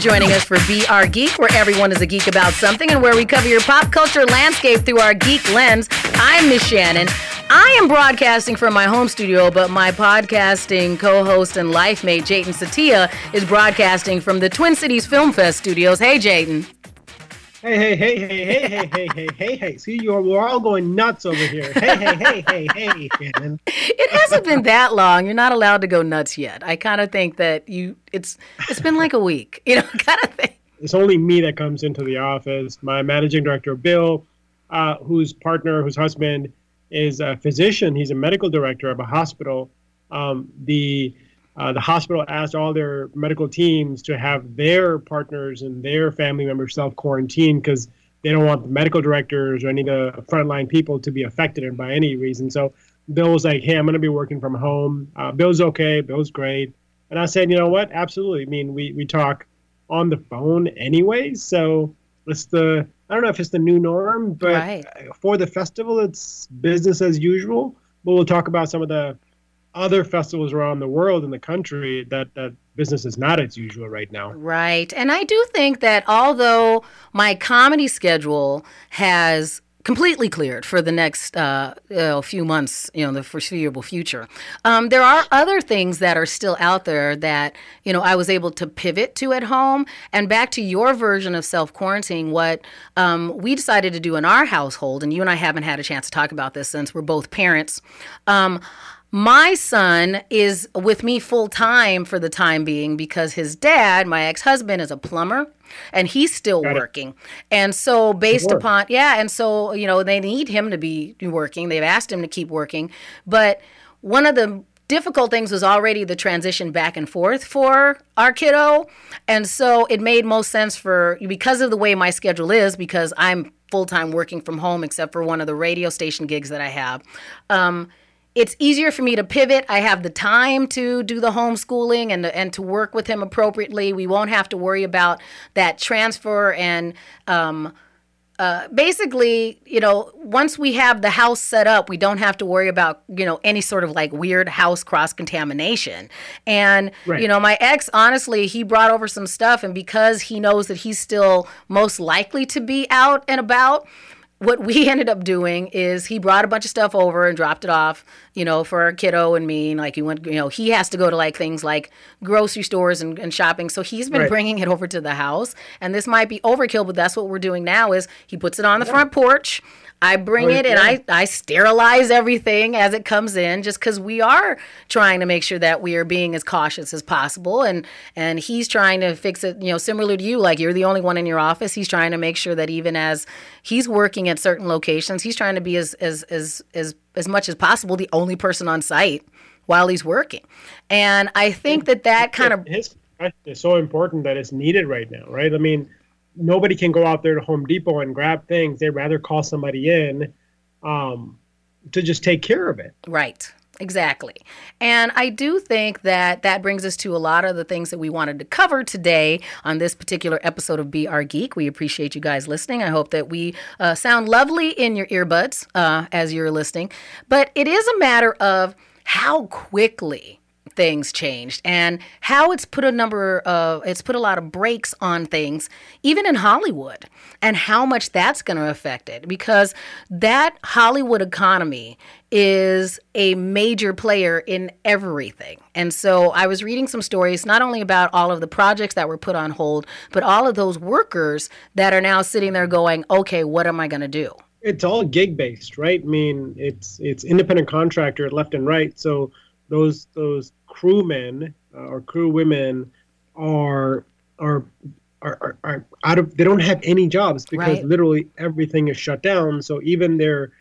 Joining us for Our Geek, where everyone is a geek about something and where we cover your pop culture landscape through our geek lens. I'm Miss Shannon. I am broadcasting from my home studio, but my podcasting co host and life mate, Jayden Satia, is broadcasting from the Twin Cities Film Fest studios. Hey, Jayden. Hey, hey, hey, hey, hey, hey, hey, hey, hey, hey. See, you're, we're all going nuts over here. Hey, hey, hey, hey, hey, Shannon. It hasn't been that long. You're not allowed to go nuts yet. I kind of think that you, it's, it's been like a week, you know, kind of thing. It's only me that comes into the office. My managing director, Bill, uh, whose partner, whose husband is a physician. He's a medical director of a hospital. Um, the uh, the hospital asked all their medical teams to have their partners and their family members self quarantine because they don't want the medical directors or any of the frontline people to be affected by any reason. So Bill was like, "Hey, I'm going to be working from home. Uh, Bill's okay. Bill's great." And I said, "You know what? Absolutely. I mean, we we talk on the phone anyways, so it's the I don't know if it's the new norm, but Right. for the festival, it's business as usual. But we'll talk about some of the other festivals around the world in the country that that business is not as usual right now. Right. And I do think that although my comedy schedule has completely cleared for the next uh, few months, you know, the foreseeable future, um, there are other things that are still out there that, you know, I was able to pivot to at home. And back to your version of self quarantining, what um, we decided to do in our household, and you and I haven't had a chance to talk about this since we're both parents. Um, my son is with me full time for the time being because his dad, my ex husband, is a plumber and he's still Got it. working. And so, based upon, yeah, and so, you know, they need him to be working. They've asked him to keep working. But one of the difficult things was already the transition back and forth for our kiddo. And so, it made most sense for, because of the way my schedule is, because I'm full time working from home, except for one of the radio station gigs that I have. Um, it's easier for me to pivot. I have the time to do the homeschooling and and to work with him appropriately. We won't have to worry about that transfer and um, uh, basically, you know, once we have the house set up, we don't have to worry about you know any sort of like weird house cross contamination. And Right. you know, my ex, honestly, he brought over some stuff, and because he knows that he's still most likely to be out and about what we ended up doing is he brought a bunch of stuff over and dropped it off, you know, for our kiddo and me. And like he went, you know, he has to go to like things like grocery stores and, and shopping. So he's been Right. bringing it over to the house. And this might be overkill, but that's what we're doing now is he puts it on the front porch. I bring oh, Right, it and. I, I sterilize everything as it comes in just because we are trying to make sure that we are being as cautious as possible. And, and he's trying to fix it, you know, similar to you, like you're the only one in your office. He's trying to make sure that even as he's working at certain locations, he's trying to be as, as, as, as, as much as possible the only person on site while he's working. And I think that that kind of his is so important that it's needed right now, right? I mean, nobody can go out there to Home Depot and grab things. They'd rather call somebody in um, to just take care of it. Right. Exactly. And I do think that that brings us to a lot of the things that we wanted to cover today on this particular episode of Be Our Geek. We appreciate you guys listening. I hope that we uh, sound lovely in your earbuds uh, as you're listening. But it is a matter of how quickly things changed and how it's put a number of it's put a lot of brakes on things even in Hollywood and how much that's going to affect it because that Hollywood economy is a major player in everything. And so I was reading some stories not only about all of the projects that were put on hold but all of those workers that are now sitting there going, "Okay, what am I going to do?" It's all gig based, right? I mean, it's it's independent contractor left and right. So those those crewmen uh, or crew women are are are, are, out of they don't have any jobs because Right. literally everything is shut down. So even their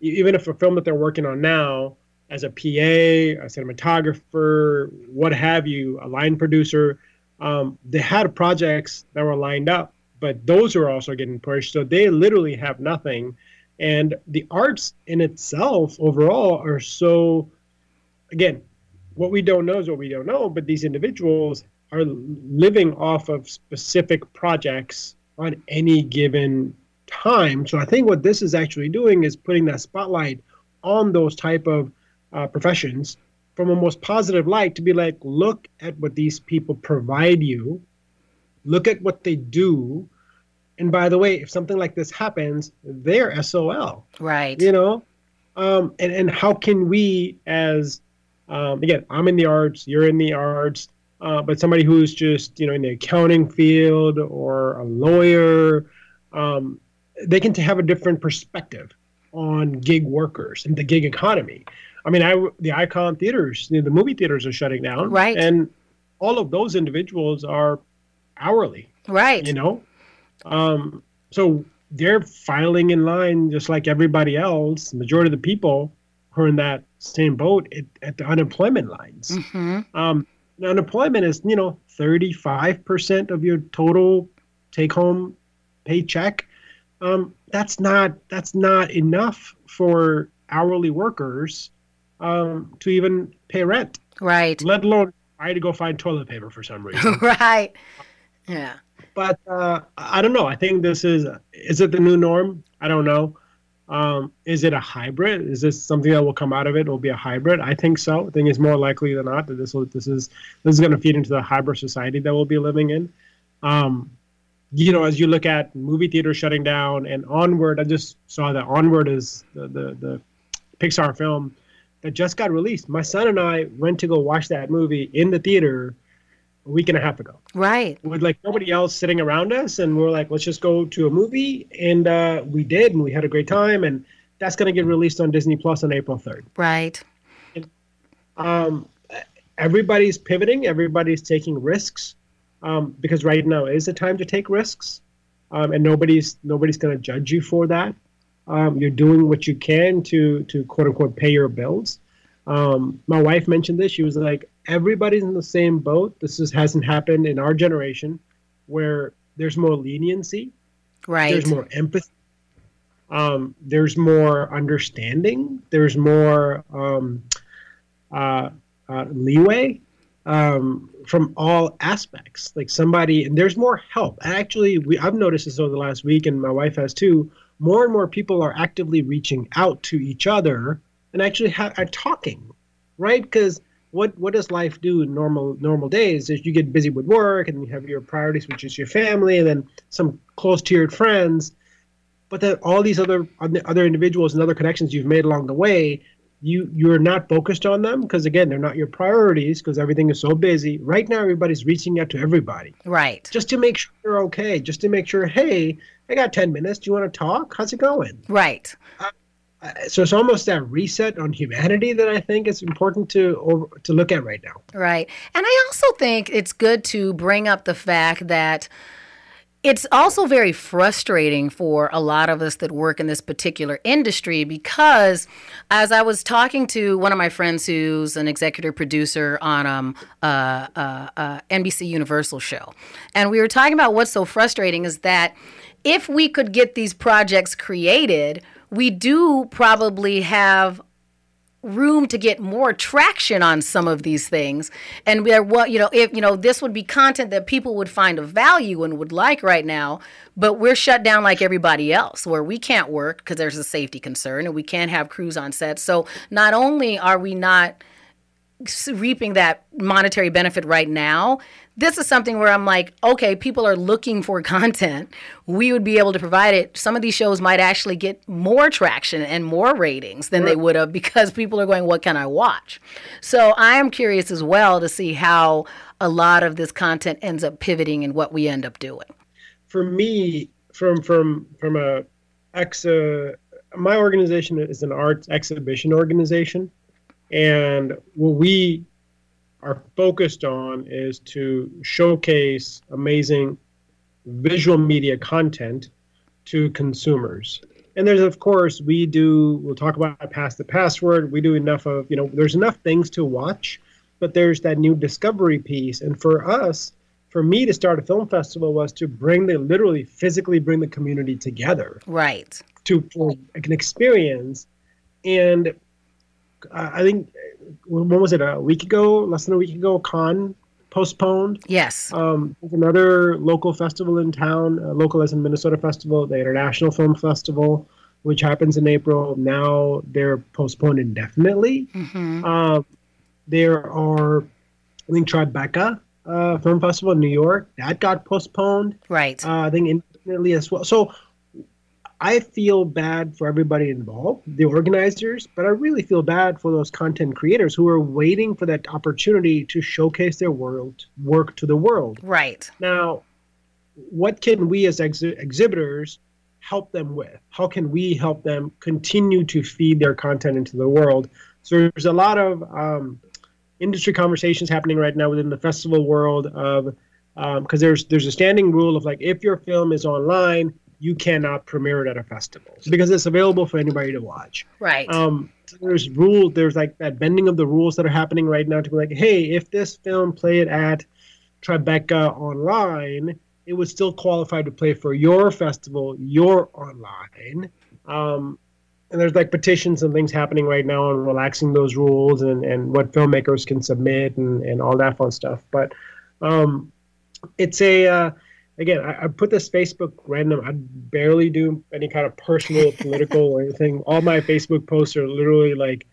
even if a film that they're working on now, as a PA, a cinematographer, what have you, a line producer, um, they had projects that were lined up, but those are also getting pushed. So they literally have nothing. And the arts in itself, overall, are so, again, what we don't know is what we don't know, but these individuals are living off of specific projects on any given time. So I think what this is actually doing is putting that spotlight on those type of uh, professions from a most positive light to be like, look at what these people provide you, look at what they do. And by the way, if something like this happens, they're SOL. Right. You know? Um, and, and how can we, as, um, again, I'm in the arts, you're in the arts, uh, but somebody who's just, you know, in the accounting field or a lawyer, um, they can have a different perspective on gig workers and the gig economy. I mean, I the Icon theaters, you know, the movie theaters are shutting down, right? And all of those individuals are hourly, right? You know, um, so they're filing in line just like everybody else. The majority of the people who are in that same boat at, at the unemployment lines. Mm-hmm. Um, unemployment is you know 35 percent of your total take-home paycheck. Um, that's not that's not enough for hourly workers um, to even pay rent. Right. Let alone I had to go find toilet paper for some reason. right. Yeah. But uh, I don't know. I think this is is it the new norm? I don't know. Um, is it a hybrid? Is this something that will come out of it? Will be a hybrid? I think so. I think it's more likely than not that this will this is this is going to feed into the hybrid society that we'll be living in. Um, you know, as you look at movie theaters shutting down and Onward, I just saw that Onward is the the, the Pixar film that just got released. My son and I went to go watch that movie in the theater a week and a half ago. Right. With like nobody else sitting around us, and we are like, let's just go to a movie, and uh, we did, and we had a great time, and that's going to get released on Disney Plus on April third. Right. And, um, everybody's pivoting. Everybody's taking risks um, because right now is the time to take risks, um, and nobody's nobody's going to judge you for that. Um, you're doing what you can to to quote unquote pay your bills. Um, my wife mentioned this. She was like, everybody's in the same boat. This just hasn't happened in our generation, where there's more leniency, right? There's more empathy. Um, there's more understanding. There's more um, uh, uh, leeway um, from all aspects. Like somebody, and there's more help. And actually, we I've noticed this over the last week, and my wife has too more and more people are actively reaching out to each other and actually ha- are talking, right? Because what what does life do in normal normal days is you get busy with work and you have your priorities, which is your family, and then some close tiered friends. But then all these other other individuals and other connections you've made along the way, you you're not focused on them because again they're not your priorities because everything is so busy. Right now, everybody's reaching out to everybody, right? Just to make sure they're okay, just to make sure, hey, I got 10 minutes. Do you want to talk? How's it going? Right. Uh, so it's almost that reset on humanity that I think is important to over, to look at right now. Right. And I also think it's good to bring up the fact that it's also very frustrating for a lot of us that work in this particular industry because as I was talking to one of my friends who's an executive producer on um uh, uh, uh, NBC Universal show, and we were talking about what's so frustrating is that if we could get these projects created, we do probably have room to get more traction on some of these things. And we're what you know if you know this would be content that people would find of value and would like right now but we're shut down like everybody else where we can't work because there's a safety concern and we can't have crews on set. So not only are we not reaping that monetary benefit right now. This is something where I'm like, okay, people are looking for content. We would be able to provide it. Some of these shows might actually get more traction and more ratings than right. they would have because people are going, what can I watch? So I am curious as well to see how a lot of this content ends up pivoting and what we end up doing. For me, from from from a ex, uh, my organization is an arts exhibition organization and what we are focused on is to showcase amazing visual media content to consumers. and there's of course we do we'll talk about Pass the password. We do enough of you know there's enough things to watch but there's that new discovery piece. And for us for me to start a film festival was to bring the literally physically bring the community together. Right. To for an experience. And uh, i think when was it a week ago less than a week ago con postponed yes um, another local festival in town uh, local as in minnesota festival the international film festival which happens in april now they're postponed indefinitely mm-hmm. um, there are i think tribeca uh, Film Festival in New York. That got postponed. Right. Uh, I think indefinitely as well. So I feel bad for everybody involved, the organizers, but I really feel bad for those content creators who are waiting for that opportunity to showcase their world work to the world. Right. Now, what can we as ex- exhibitors help them with? How can we help them continue to feed their content into the world? So there's a lot of um, industry conversations happening right now within the festival world of because um, there's there's a standing rule of like if your film is online you cannot premiere it at a festival because it's available for anybody to watch. Right. Um, there's rules there's like that bending of the rules that are happening right now to be like hey if this film played at tribeca online it would still qualify to play for your festival your online. Um, and there's like petitions and things happening right now on relaxing those rules and, and what filmmakers can submit and, and all that fun stuff. But um, it's a uh, again, I, I, put this Facebook random. I barely do any kind of personal, political, or anything. All my Facebook posts are literally like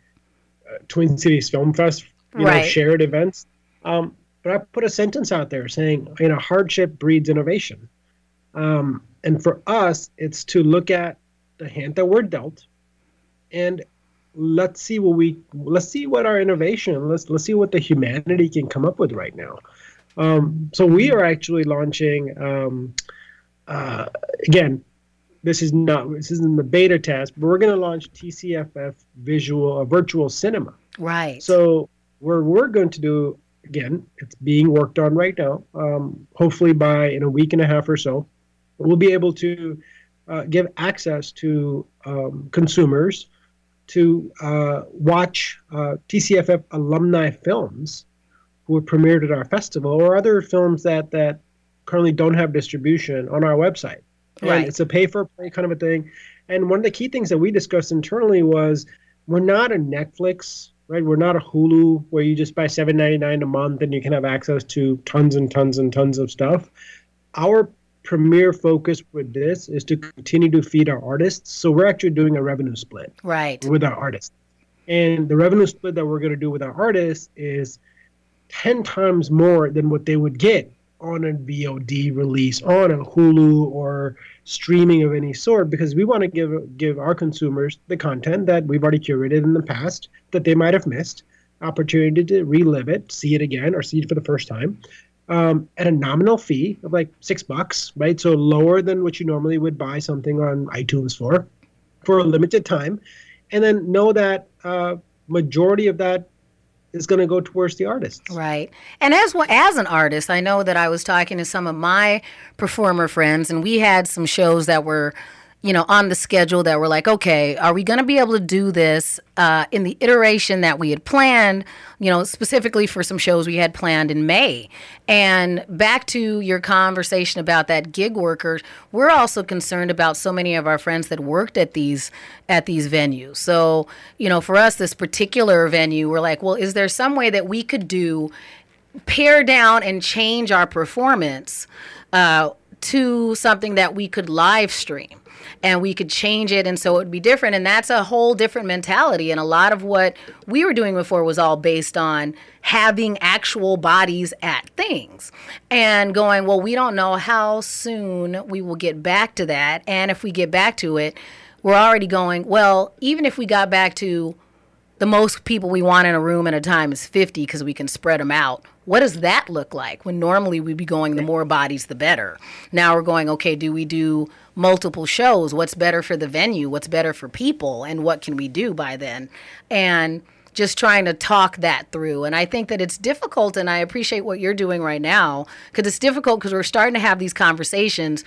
uh, Twin Cities Film Fest, you right. know, shared events. Um, but I put a sentence out there saying, you know, hardship breeds innovation. Um, and for us, it's to look at the hand that we're dealt and let's see what we let's see what our innovation let's let's see what the humanity can come up with right now um, so we are actually launching um, uh, again this is not this isn't the beta test but we're going to launch tcff visual uh, virtual cinema. Right. So where we're going to do again it's being worked on right now um, hopefully by in a week and a half or so we'll be able to uh, give access to um, consumers to uh, watch uh, TCFF alumni films were premiered at our festival or other films that, that currently don't have distribution on our website. And right. it's a pay for play kind of a thing. And one of the key things that we discussed internally was we're not a Netflix, right? We're not a Hulu where you just buy seven ninety nine a month and you can have access to tons and tons and tons of stuff. Our premier focus with this is to continue to feed our artists. So we're actually doing a revenue split right with our artists. And the revenue split that we're going to do with our artists is 10 times more than what they would get on a VOD release, on a Hulu or streaming of any sort, because we want to give give our consumers the content that we've already curated in the past that they might have missed, opportunity to relive it, see it again, or see it for the first time, um, at a nominal fee of like six bucks, right? So lower than what you normally would buy something on iTunes for, for a limited time, and then know that uh, majority of that is going to go towards the artists. Right. And as as an artist, I know that I was talking to some of my performer friends, and we had some shows that were you know, on the schedule that we're like, okay, are we going to be able to do this uh, in the iteration that we had planned? You know, specifically for some shows we had planned in May. And back to your conversation about that gig workers, we're also concerned about so many of our friends that worked at these at these venues. So, you know, for us, this particular venue, we're like, well, is there some way that we could do pare down and change our performance? Uh, to something that we could live stream and we could change it and so it would be different and that's a whole different mentality and a lot of what we were doing before was all based on having actual bodies at things and going well we don't know how soon we will get back to that and if we get back to it we're already going well even if we got back to the most people we want in a room at a time is 50 because we can spread them out. What does that look like when normally we'd be going the more bodies the better? Now we're going, okay, do we do multiple shows? What's better for the venue? What's better for people? And what can we do by then? And just trying to talk that through. And I think that it's difficult, and I appreciate what you're doing right now because it's difficult because we're starting to have these conversations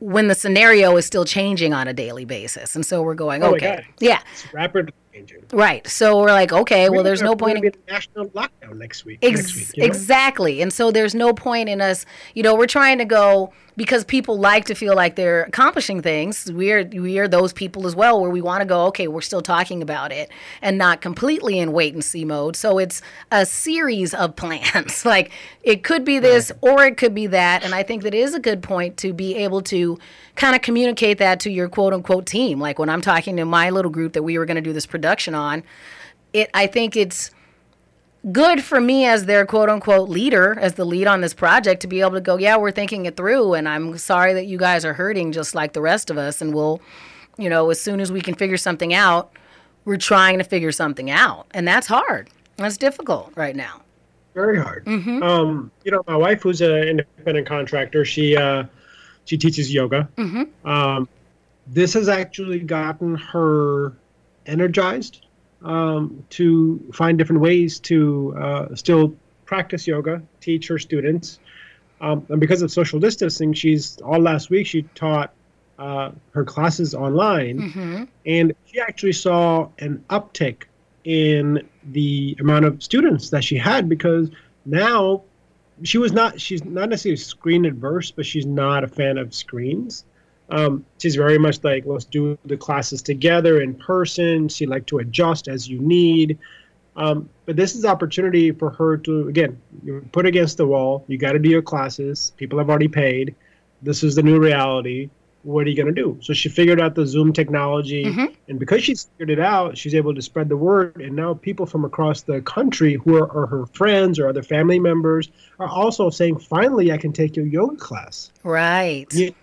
when the scenario is still changing on a daily basis. And so we're going, Oh okay. Yeah. It's rapidly changing. Right. So we're like, okay, well, there's no point in national lockdown next week. Ex- next week you know? Exactly. And so there's no point in us, you know, we're trying to go because people like to feel like they're accomplishing things. We're we are those people as well where we want to go, okay, we're still talking about it and not completely in wait and see mode. So it's a series of plans. like it could be this or it could be that. And I think that is a good point to be able to kind of communicate that to your quote unquote team. Like when I'm talking to my little group that we were going to do this production on, it I think it's good for me as their quote unquote leader, as the lead on this project, to be able to go, yeah, we're thinking it through, and I'm sorry that you guys are hurting just like the rest of us, and we'll, you know, as soon as we can figure something out, we're trying to figure something out, and that's hard. That's difficult right now. very hard. Mm-hmm. Um, you know, my wife, who's an independent contractor, she uh, she teaches yoga. Mm-hmm. Um, this has actually gotten her energized um, to find different ways to uh, still practice yoga, teach her students. Um, and because of social distancing, she's all last week she taught uh, her classes online, Mm-hmm. and she actually saw an uptick in the amount of students that she had because now she was not she's not necessarily screen adverse but she's not a fan of screens. Um, she's very much like let's do the classes together in person. She like to adjust as you need. Um, but this is opportunity for her to again you're put against the wall. You got to do your classes. People have already paid. This is the new reality what are you going to do? So she figured out the zoom technology and because she's figured it out she's able to spread the word and now people from across the country who are, are her friends or other family members are also saying finally i can take your yoga class. Right. you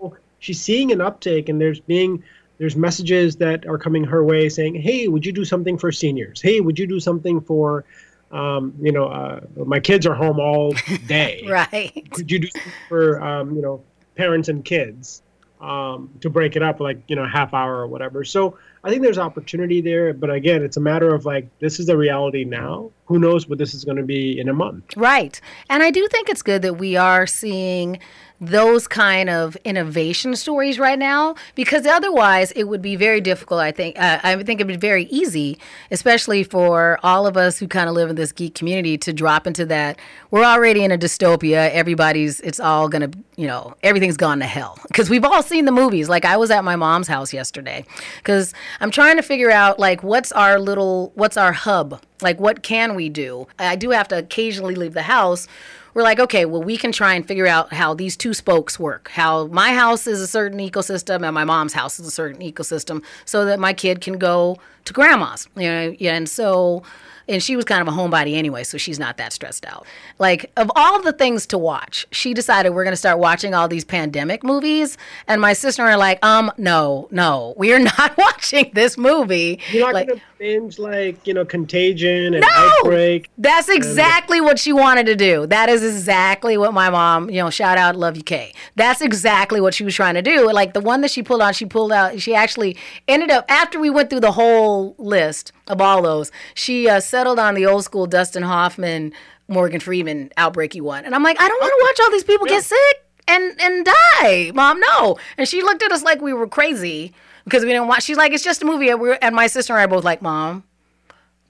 know, she's seeing an uptake and there's being there's messages that are coming her way saying hey would you do something for seniors? Hey would you do something for um, you know uh, my kids are home all day. Right. could you do something for um, you know parents and kids um, to break it up like you know half hour or whatever. So i think there's opportunity there but again it's a matter of like this is the reality now. Who knows what this is going to be in a month. Right. And I do think it's good that we are seeing those kind of innovation stories right now because otherwise it would be very difficult i think uh, i think it would be very easy especially for all of us who kind of live in this geek community to drop into that we're already in a dystopia. Everybody's it's all gonna you know everything's gone to hell. Because we've all seen the movies. Like i was at my mom's house yesterday because i'm trying to figure out like what's our little what's our hub like what can we do i do have to occasionally leave the house we're like, okay, well, we can try and figure out how these two spokes work. How my house is a certain ecosystem and my mom's house is a certain ecosystem, so that my kid can go to grandma's. You know, yeah, and so. And she was kind of a homebody anyway, so she's not that stressed out. Like, of all the things to watch, she decided we're going to start watching all these pandemic movies. And my sister and I are like, um, no, no, we are not watching this movie. you're not Like- going to binge like you know contagion and No! outbreak That's exactly what she wanted to do. That is exactly what my mom, you know, shout out, love you, Kay. That's exactly what she was trying to do. Like the one that she pulled out, she pulled out, she actually ended up, after we went through the whole list of all those, she uh, settled on the old school Dustin Hoffman, Morgan Freeman outbreaky one. And I'm like, I don't want to watch all these people get sick and, and die, mom, no. And she looked at us like we were crazy because we didn't watch. She's like, it's just a movie. And, we're, and my sister and I are both like, mom,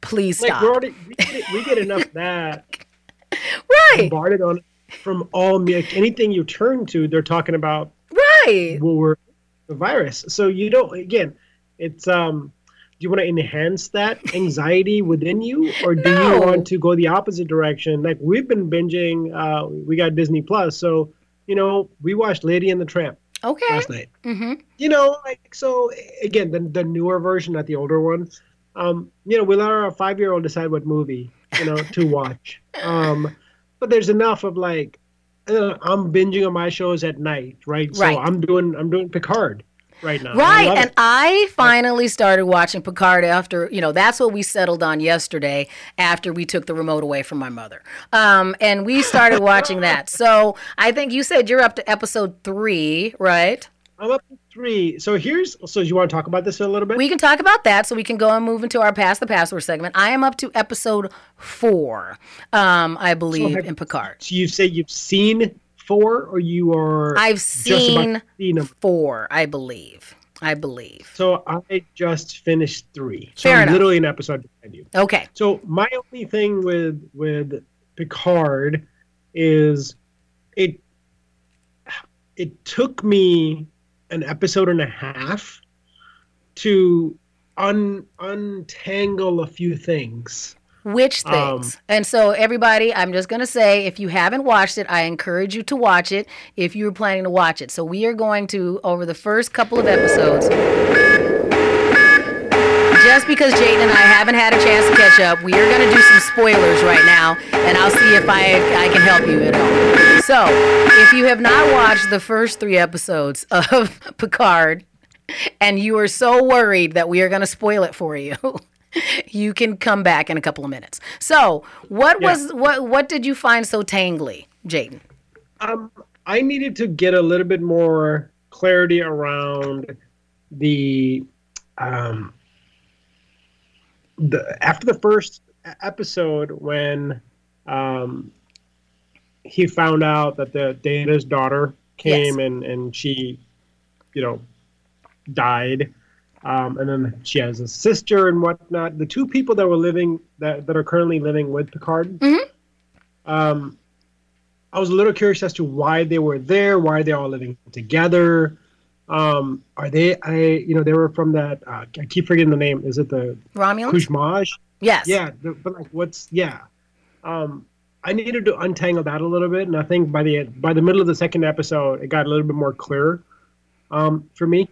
please like stop. we're already we get, we get enough that right. bombarded on from all like, anything you turn to they're talking about Right. well we're the virus so you don't again it's um do you want to enhance that anxiety within you or do No. you want to go the opposite direction like we've been binging uh we got disney plus so you know we watched lady and the tramp Okay. last night Mm-hmm. you know, like so again, the the newer version, not the older one. Um, you know, we let our five year old decide what movie, you know, to watch. Um, but there's enough of like uh, I'm binging on my shows at night, right? So I'm doing I'm doing Picard right now. Right. And it. I finally started watching Picard after, you know, that's what we settled on yesterday after we took the remote away from my mother. Um, and we started watching that. So I think you said you're up to episode three, right? I'm up to three. So here's so you want to talk about this a little bit? We can talk about that so we can go and move into our Pass the Password segment. I am up to episode four, um, I believe, have- in Picard. so you say you've seen four, or you are? I've seen four, I believe. I believe. So I just finished three. So Fair I'm enough. literally an episode behind you. Okay. So my only thing with with Picard is it it took me an episode and a half to un untangle a few things. Which Um, things? and so, everybody, I'm just going to say if you haven't watched it, I encourage you to watch it if you're planning to watch it. So, we are going to, over the first couple of episodes, just because Jayden and I haven't had a chance to catch up, we are going to do some spoilers right now, and I'll see if I, I can help you at all. So, if you have not watched the first three episodes of Picard, and you are so worried that we are going to spoil it for you, you can come back in a couple of minutes. So, what Yeah. was what what did you find so tangly, Jayden? Um, I needed to get a little bit more clarity around the um the after the first episode when um he found out that the Data's daughter came and and she you know died um, and then she has a sister and whatnot the two people that were living that, that are currently living with Picard Mhm. um I was a little curious as to why they were there. Why are they all living together? Um, are they? I you know they were from that. Uh, I keep forgetting the name. Is it the Romulans? Kushmaj? Yes. Yeah, the, but like what's yeah? Um, I needed to untangle that a little bit, and I think by the by the middle of the second episode, it got a little bit more clear um, for me.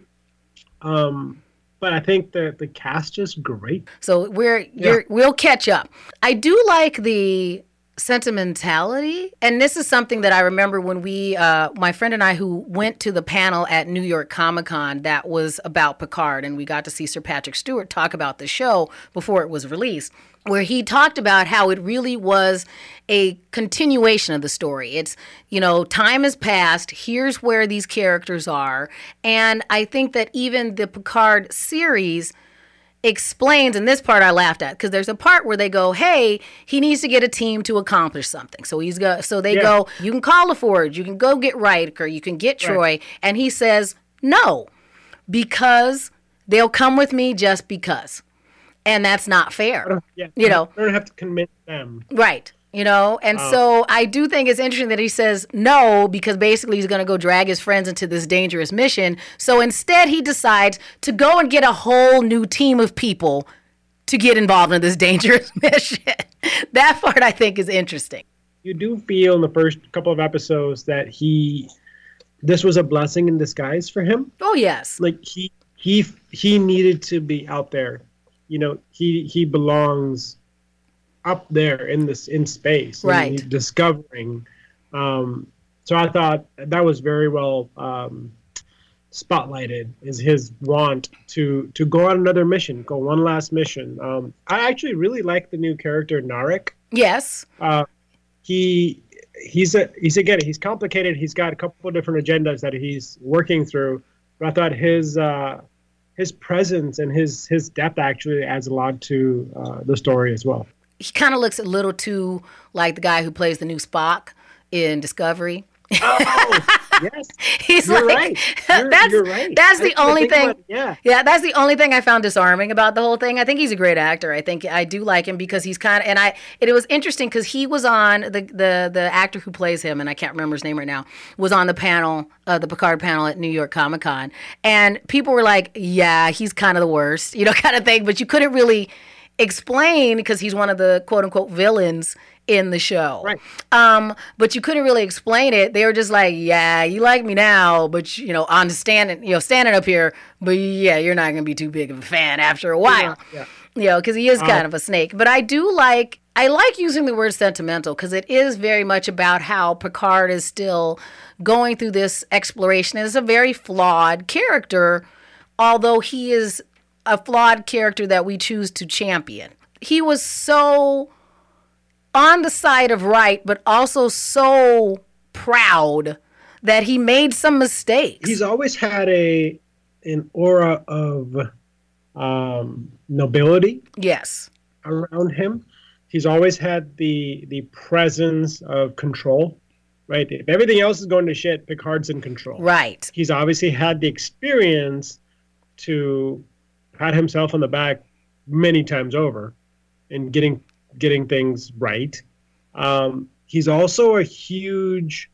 Um, but I think the the cast is great. So we're you're, we'll catch up. I do like the sentimentality, and this is something that I remember when we, uh, my friend and I, who went to the panel at New York Comic Con that was about Picard, and we got to see Sir Patrick Stewart talk about the show before it was released. Where he talked about how it really was a continuation of the story. It's, you know, time has passed. Here's where these characters are. And I think that even the Picard series explains and this part I laughed at because there's a part where they go, "Hey, he needs to get a team to accomplish something." So he's go so they Yeah. go, "You can call La Forge, you can go get Riker, you can get Troi." And he says, "No, because they'll come with me just because." And that's not fair. Yeah, You know. I don't have to convince them. Right. You know, and oh. so I do think it's interesting that he says no because basically he's going to go drag his friends into this dangerous mission. So instead, he decides to go and get a whole new team of people to get involved in this dangerous mission. that part I think is interesting. you do feel in the first couple of episodes that he this was a blessing in disguise for him Oh, yes. like he he he needed to be out there you know he he belongs up there in this in space Right. discovering um so i thought that was very well um spotlighted is his want to to go on another mission go one last mission um i actually really like the new character narek Yes. uh, he he's a he's again he's complicated. He's got a couple of different agendas that he's working through. But I thought his uh, his presence and his his depth actually adds a lot to uh, the story as well. He kind of looks a little too like the guy who plays the new Spock in Discovery. Oh yes, He's you're like, right. You're, that's you're right. that's the only thing. it. Yeah. Yeah, that's the only thing I found disarming about the whole thing. I think he's a great actor. I think I do like him because he's kind of and I. It, was interesting because he was on the the the actor who plays him, and I can't remember his name right now. Was on the panel, uh, the Picard panel at New York Comic Con, and people were like, "Yeah, he's kind of the worst," you know, kind of thing. But you couldn't really explain because he's one of the quote unquote villains in the show. Right. Um, but you couldn't really explain it. They were just like, "Yeah, you like me now, but you know, on standing, you know, standing up here, but yeah, you're not gonna be too big of a fan after a while." Yeah. You know, because he is kind of a snake. But I do like. I like using the word sentimental because it is very much about how Picard is still going through this exploration. It's a very flawed character, although he is a flawed character that we choose to champion. He was so on the side of right, but also so proud that he made some mistakes. He's always had a an aura of um, nobility yes. around him. He's always had the the presence of control right? If everything else is going to shit, Picard's in control. Right. He's obviously had the experience to pat himself on the back many times over in getting getting things right. Um, he's also a huge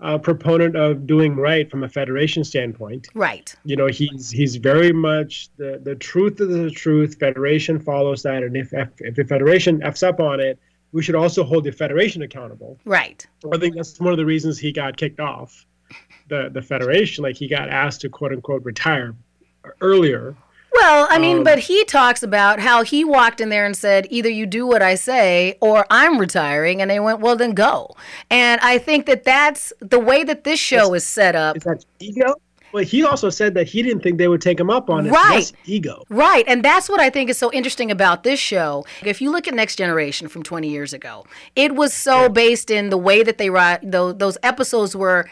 uh, proponent of doing right from a federation standpoint. Right. You know, he's he's very much the the truth is the truth. Federation follows that, and if if, if the federation f's up on it, we should also hold the federation accountable. Right. I think that's one of the reasons he got kicked off the the federation. Like he got asked to quote unquote retire earlier. Well, I mean, Um, but he talks about how he walked in there and said, either you do what I say or I'm retiring. And they went, well, then go. And I think that that's the way that this show is set up. Is that ego? Well, he also said that he didn't think they would take him up on it. Right. That's ego. Right. And that's what I think is so interesting about this show. If you look at Next Generation from 20 years ago, it was so based in the way that they write, those episodes were.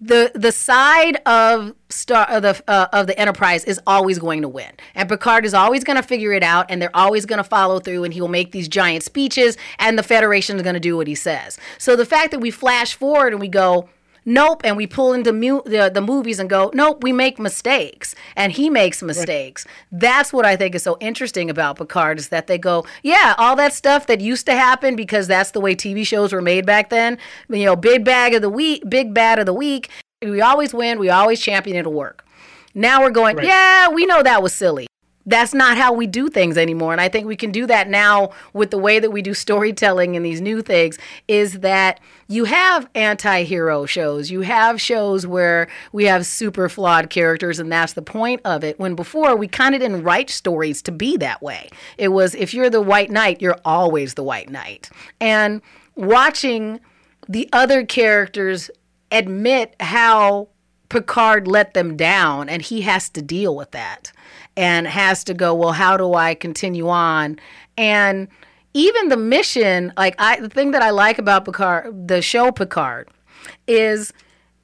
The the side of star of the uh, of the Enterprise is always going to win, and Picard is always going to figure it out, and they're always going to follow through, and he will make these giant speeches, and the Federation is going to do what he says. So the fact that we flash forward and we go, nope and we pull into mu- the, the movies and go nope we make mistakes. And he makes mistakes. That's what i think is so interesting about picard is that they go yeah all that stuff that used to happen because that's the way tv shows were made back then you know big bag of the week big bad of the week. We always win we always champion it'll work. Now we're going Right. yeah we know that was silly that's not how we do things anymore. And i think we can do that now with the way that we do storytelling and these new things is that you have anti-hero shows. You have shows where we have super flawed characters and that's the point of it. When before we kind of didn't write stories to be that way. It was if you're the white knight you're always the white knight. And watching the other characters admit how Picard let them down and he has to deal with that and has to go, well, how do I continue on? And even the mission, like I the thing that I like about Picard, the show Picard, is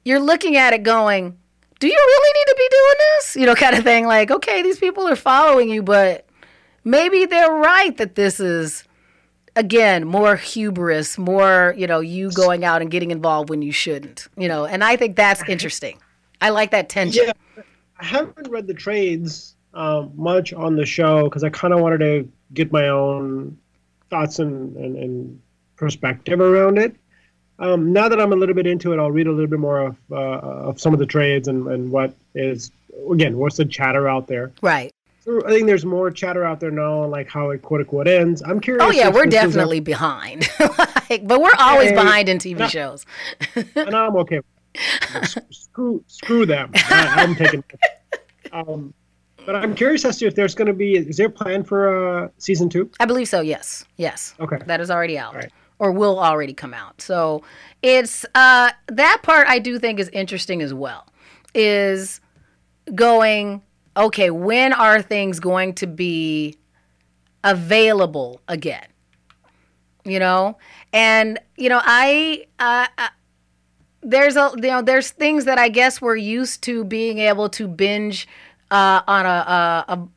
you're looking at it going, do you really need to be doing this? You know, kind of thing. Like, okay, these people are following you, but maybe they're right that this is again more hubris more you know you going out and getting involved when you shouldn't you know and i think that's interesting i like that tension Yeah, I haven't read the trades um, much on the show because I kind of wanted to get my own thoughts and, and, and perspective around it. Um, now that I'm a little bit into it, I'll read a little bit more of, uh, of some of the trades and, and what is, again, what's the chatter out there. right So I think there's more chatter out there now on like how it quote unquote ends. I'm curious. oh yeah we're definitely behind like, but we're always behind in tv no. shows and I'm okay. screw, screw them. I, I'm taking. Um, but I'm curious as to if there's going to be. Is there a plan for uh, season two? i believe so yes yes Okay. that is already out right. or will already come out so it's uh that part i do think is interesting as well is going okay when are things going to be available again you know and you know i uh, uh, there's a you know there's things that i guess we're used to being able to binge uh, on a, a, a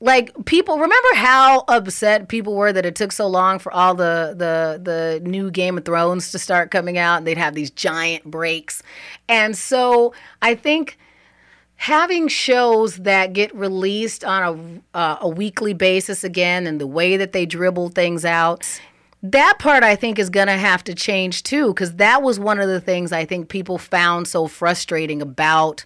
like people remember how upset people were that it took so long for all the the the new Game of Thrones to start coming out and they'd have these giant breaks. And so I think having shows that get released on a uh, a weekly basis again and the way that they dribble things out that part I think is going to have to change too cuz that was one of the things I think people found so frustrating about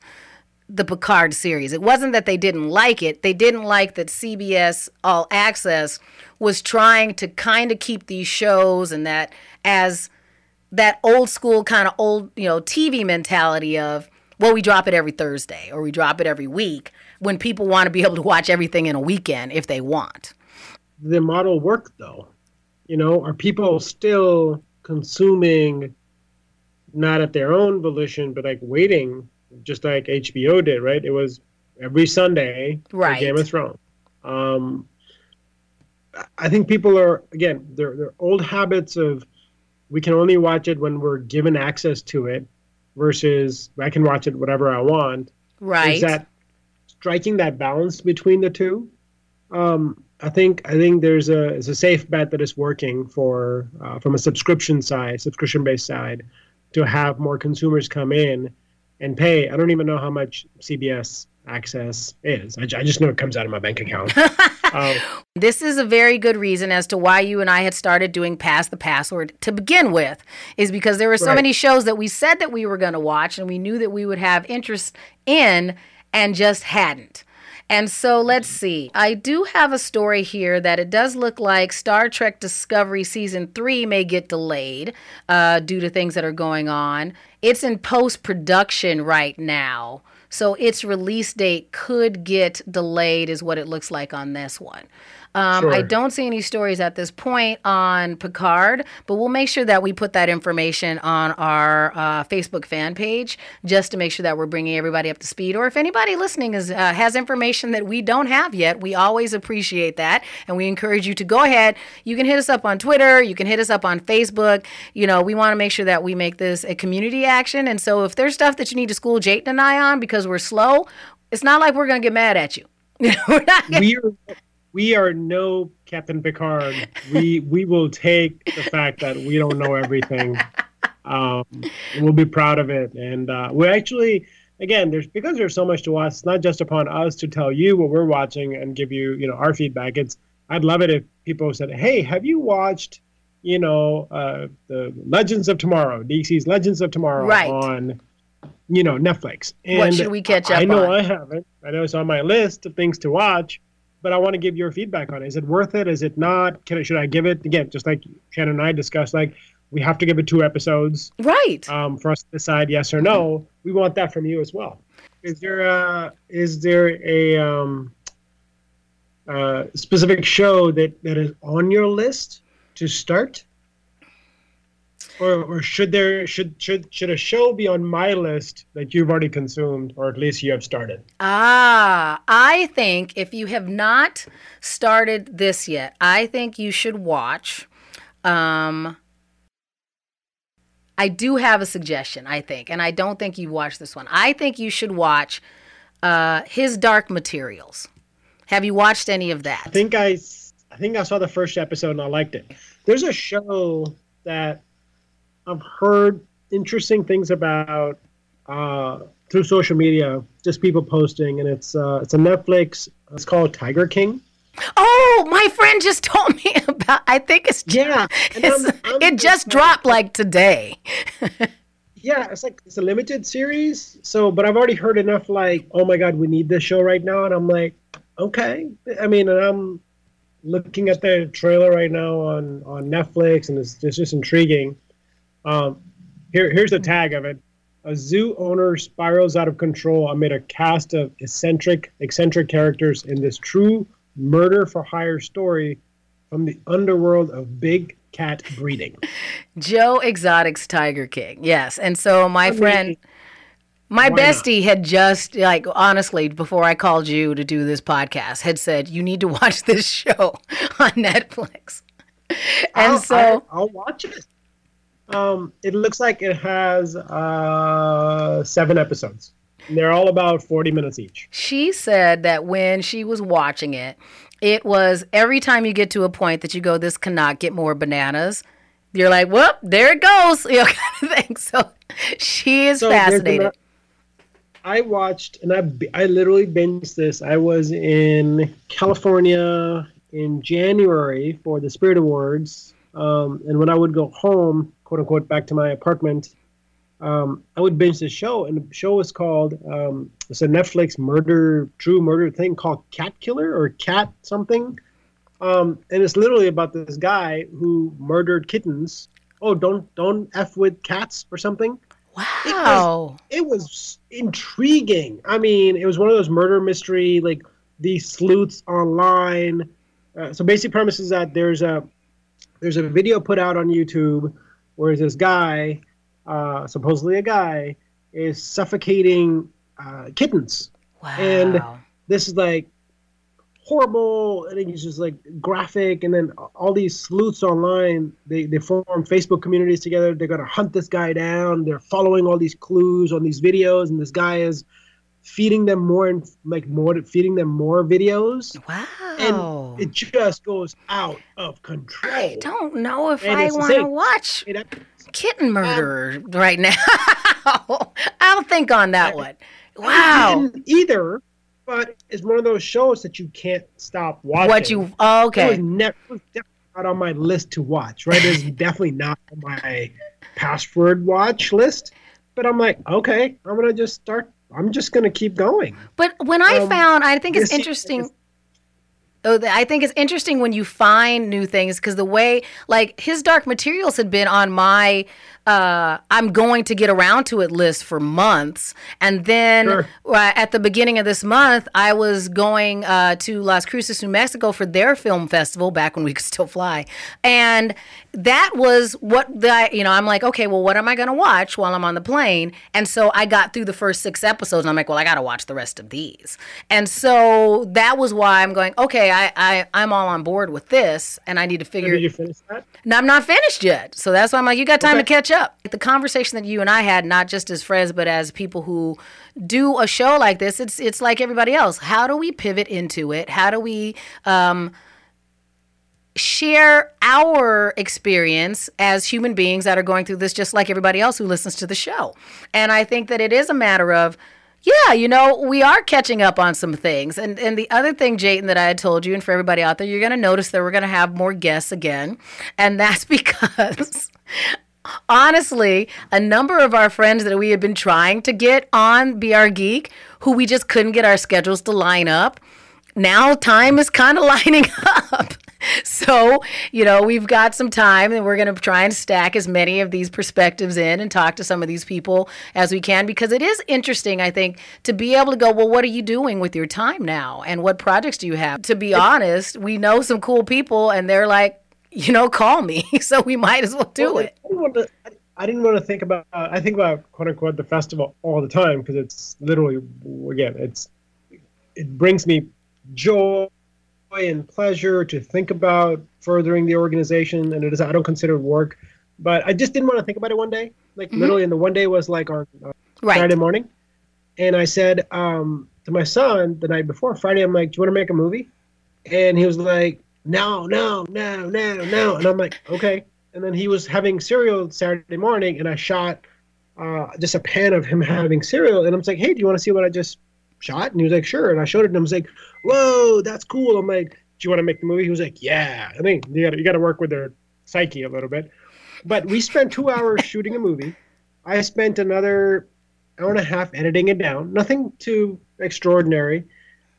the Picard series. It wasn't that they didn't like it. They didn't like that CBS All Access was trying to kind of keep these shows and that as that old school kind of old, you know, TV mentality of, well, we drop it every Thursday or we drop it every week when people want to be able to watch everything in a weekend if they want. The model worked though. You know, are people still consuming, not at their own volition, but like waiting, just like HBO did, right? It was every Sunday Right. Game of Thrones. Um, I think people are again, their their old habits of we can only watch it when we're given access to it, versus I can watch it whatever I want. Right. Is that striking that balance between the two? Um, I think I think there's a it's a safe bet that it's working for uh, from a subscription side, subscription based side, to have more consumers come in and pay. I don't even know how much CBS access is. I, I just know it comes out of my bank account. um, this is a very good reason as to why you and I had started doing Pass the Password to begin with, is because there were so right. many shows that we said that we were going to watch and we knew that we would have interest in and just hadn't. And so let's see. I do have a story here that it does look like Star Trek Discovery Season 3 may get delayed uh, due to things that are going on. It's in post production right now. So its release date could get delayed, is what it looks like on this one. Um, sure. I don't see any stories at this point on Picard, but we'll make sure that we put that information on our uh, Facebook fan page just to make sure that we're bringing everybody up to speed. Or if anybody listening is, uh, has information that we don't have yet, we always appreciate that. And we encourage you to go ahead. You can hit us up on Twitter, you can hit us up on Facebook. You know, we want to make sure that we make this a community action. And so if there's stuff that you need to school Jayden and I on because we're slow, it's not like we're going to get mad at you. we're not gonna- we're we are no Captain Picard. we we will take the fact that we don't know everything. Um, we'll be proud of it, and uh, we actually, again, there's because there's so much to watch. It's not just upon us to tell you what we're watching and give you, you know, our feedback. It's I'd love it if people said, "Hey, have you watched, you know, uh, the Legends of Tomorrow, DC's Legends of Tomorrow right. on, you know, Netflix?" And what should we catch up? I know on? I haven't. I know it's on my list of things to watch but I want to give your feedback on it. Is it worth it? Is it not? Can I, should I give it again? Just like Shannon and I discussed, like we have to give it two episodes, right? Um, for us to decide yes or no. We want that from you as well. Is there a is there a um, uh, specific show that that is on your list to start? Or, or should there should should should a show be on my list that you've already consumed or at least you have started? Ah i think if you have not started this yet i think you should watch um i do have a suggestion i think and i don't think you've watched this one. I think you should watch uh his dark materials. Have you watched any of that? I think i i think i saw the first episode and i liked it. There's a show that I've heard interesting things about uh, through social media, just people posting, and it's uh, it's a Netflix. It's called Tiger King. Oh, my friend just told me about. I think it's yeah. It's, I'm, I'm it just dropped like today. yeah, it's like it's a limited series. So, but I've already heard enough. Like, oh my god, we need this show right now, and I'm like, okay. I mean, and I'm looking at the trailer right now on on Netflix, and it's, it's just intriguing. Um, here, here's the tag of it. A zoo owner spirals out of control amid a cast of eccentric, eccentric characters in this true murder for hire story from the underworld of big cat breeding. Joe Exotic's Tiger King. Yes. And so my I friend mean, my bestie not? had just like honestly before I called you to do this podcast had said you need to watch this show on Netflix. And I'll, so I, I'll watch it. Um, it looks like it has uh, seven episodes. They're all about 40 minutes each. She said that when she was watching it, it was every time you get to a point that you go, this cannot get more bananas. You're like, whoop, there it goes, you know, kind of thing. So she is so fascinated. I watched and I I literally binged this. I was in California in January for the Spirit Awards, um, and when I would go home, quote unquote back to my apartment, um, I would binge this show, and the show was called um, it's a Netflix murder, true murder thing called Cat Killer or Cat something, um, and it's literally about this guy who murdered kittens. Oh, don't don't f with cats or something. Wow, it was, it was intriguing. I mean, it was one of those murder mystery like these sleuths online. Uh, so basic premise is that there's a there's a video put out on YouTube whereas this guy, uh, supposedly a guy, is suffocating uh, kittens. Wow. And this is like horrible and it's just like graphic and then all these sleuths online they, they form facebook communities together they're going to hunt this guy down they're following all these clues on these videos and this guy is feeding them more and like more feeding them more videos wow and it just goes out of control. I don't know if And I want to watch It- Kitten um, Murder right now. I'll think on that one. Wow. either, but it's one of those shows that you can't stop watching. What you oh, It was, okay. never, it was definitely not on my list to watch, right? It's definitely not on my password watch list. But I'm like, okay, I'm gonna just start. I'm just gonna keep going. But when I Um, found, I think it's interesting. is- Oh, I think it's interesting when you find new things because the way, like, his Dark Materials had been on my uh, I'm going to get around to it list for months. And then Sure. uh, at the beginning of this month, I was going uh, to Las Cruces, New Mexico for their film festival back when we could still fly. And that was what the, you know, I'm like, okay, well, what am I going to watch while I'm on the plane? And so I got through the first six episodes and I'm like, well, I got to watch the rest of these. And so that was why I'm going, okay, I, I, I'm all on board with this and I need to figure Did you finish that? no, I'm not finished yet. So that's why I'm like, you got time to catch up. The conversation that you and I had, not just as friends, but as people who do a show like this, it's it's like everybody else. How do we pivot into it? How do we um, share our experience as human beings that are going through this, just like everybody else who listens to the show? And I think that it is a matter of yeah, you know, we are catching up on some things. And and the other thing, Jayden, that I had told you, and for everybody out there, you're going to notice that we're going to have more guests again. And that's because, honestly, a number of our friends that we had been trying to get on Our Geek, who we just couldn't get our schedules to line up, now time is kind of lining up. So, you know, we've got some time and we're going to try and stack as many of these perspectives in and talk to some of these people as we can because it is interesting, I think, to be able to go, well, what are you doing with your time now? And what projects do you have? To be honest, we know some cool people and they're like, you know, call me. So we might as well do Well, it. I didn't, want to, I- I didn't want to think about. I think about quote unquote the festival all the time because it's literally again it's it brings me joy and pleasure to think about furthering the organization and it is I don't consider it work, but I just didn't want to think about it one day. Like literally, and the one day was like on uh, Right. Friday morning, and I said um, to my son the night before Friday, I'm like, "Do you want to make a movie?" And he was like, "No, no, no, no, no," and I'm like, "Okay." And then he was having cereal Saturday morning, and I shot uh, just a pan of him having cereal, and I'm like, "Hey, do you want to see what I just shot?" And he was like, "Sure." And I showed it, and I was like, "Whoa, that's cool." I'm like, "Do you want to make the movie?" He was like, "Yeah." I mean, you got you got to work with their psyche a little bit, but we spent two hours shooting a movie. I spent another hour and a half editing it down. Nothing too extraordinary,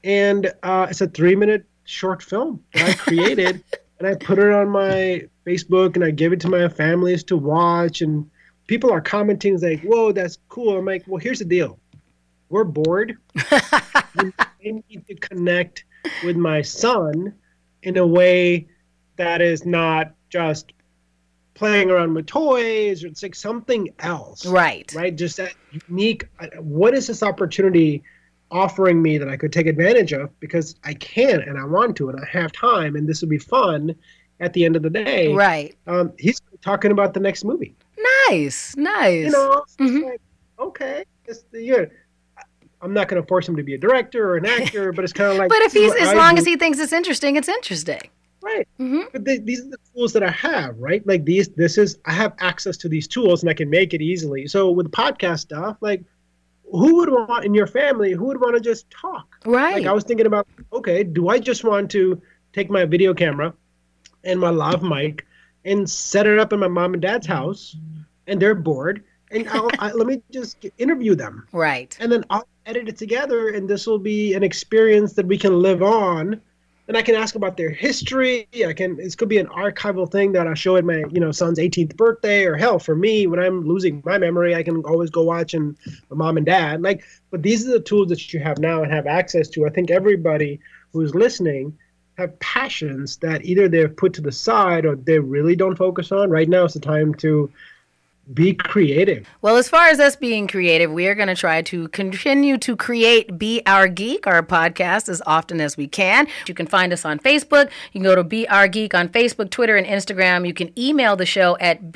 and uh, it's a three-minute short film that I created, and I put it on my Facebook, and I give it to my families to watch, and people are commenting like, "Whoa, that's cool." I'm like, "Well, here's the deal. We're bored. I need to connect with my son in a way that is not just playing around with toys or it's like something else Right. right just that unique uh, what is this opportunity offering me that i could take advantage of because i can and i want to and i have time and this would be fun at the end of the day Right. um, he's talking about the next movie Nice. Nice. you know Mhm. like, okay it's, yeah, i'm not going to force him to be a director or an actor but it's kind of like but if he's as I long do. as he thinks it's interesting, it's interesting. right hmm but th- these are the tools that I have, right? Like these, this is I have access to these tools and I can make it easily. So with podcast stuff, like who would want in your family? Who would want to just talk? Right. Like I was thinking about, okay, do I just want to take my video camera and my lav mic and set it up in my mom and dad's house, and they're bored, and I'll, I, let me just interview them, right. and then I'll edit it together, and this will be an experience that we can live on. And I can ask about their history. I can. This could be an archival thing that I show at my, you know, son's 18th birthday, or hell, for me, when I'm losing my memory, I can always go watch and my mom and dad. Like, but these are the tools that you have now and have access to. I think everybody who's listening have passions that either they've put to the side or they really don't focus on. Right now is the time to be creative. Well, as far as us being creative, we are going to try to continue to create Be Our Geek, our podcast, as often as we can. You can find us on Facebook. You can go to Be Our Geek on Facebook, Twitter, and Instagram. You can email the show at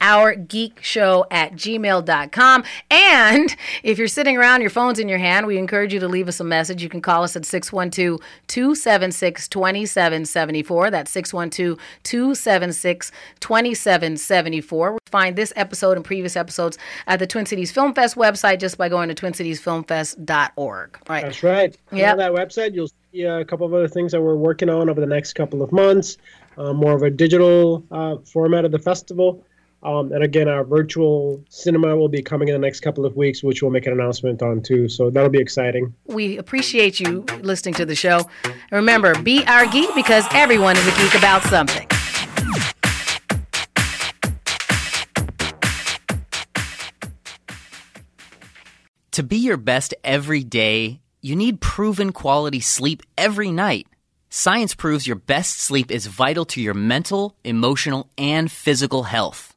ourgeekshow at gmail.com. And if you're sitting around, your phone's in your hand, we encourage you to leave us a message. You can call us at 612 276 2774. That's 612 276 2774. Find this episode and previous episodes at the Twin Cities Film Fest website just by going to twincitiesfilmfest.org. Right. That's right. Yeah. That website, you'll see a couple of other things that we're working on over the next couple of months. Uh, more of a digital uh, format of the festival. Um, and again, our virtual cinema will be coming in the next couple of weeks, which we'll make an announcement on too. So that'll be exciting. We appreciate you listening to the show. remember, be our geek because everyone is a geek about something. To be your best every day, you need proven quality sleep every night. Science proves your best sleep is vital to your mental, emotional, and physical health.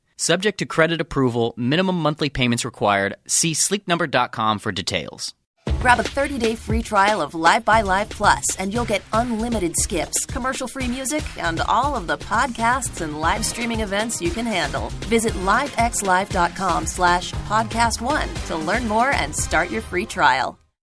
Subject to credit approval, minimum monthly payments required. See sleepnumber.com for details. Grab a 30-day free trial of LiveXLive Plus, and you'll get unlimited skips, commercial-free music, and all of the podcasts and live streaming events you can handle. Visit livexlive.com slash podcast one to learn more and start your free trial.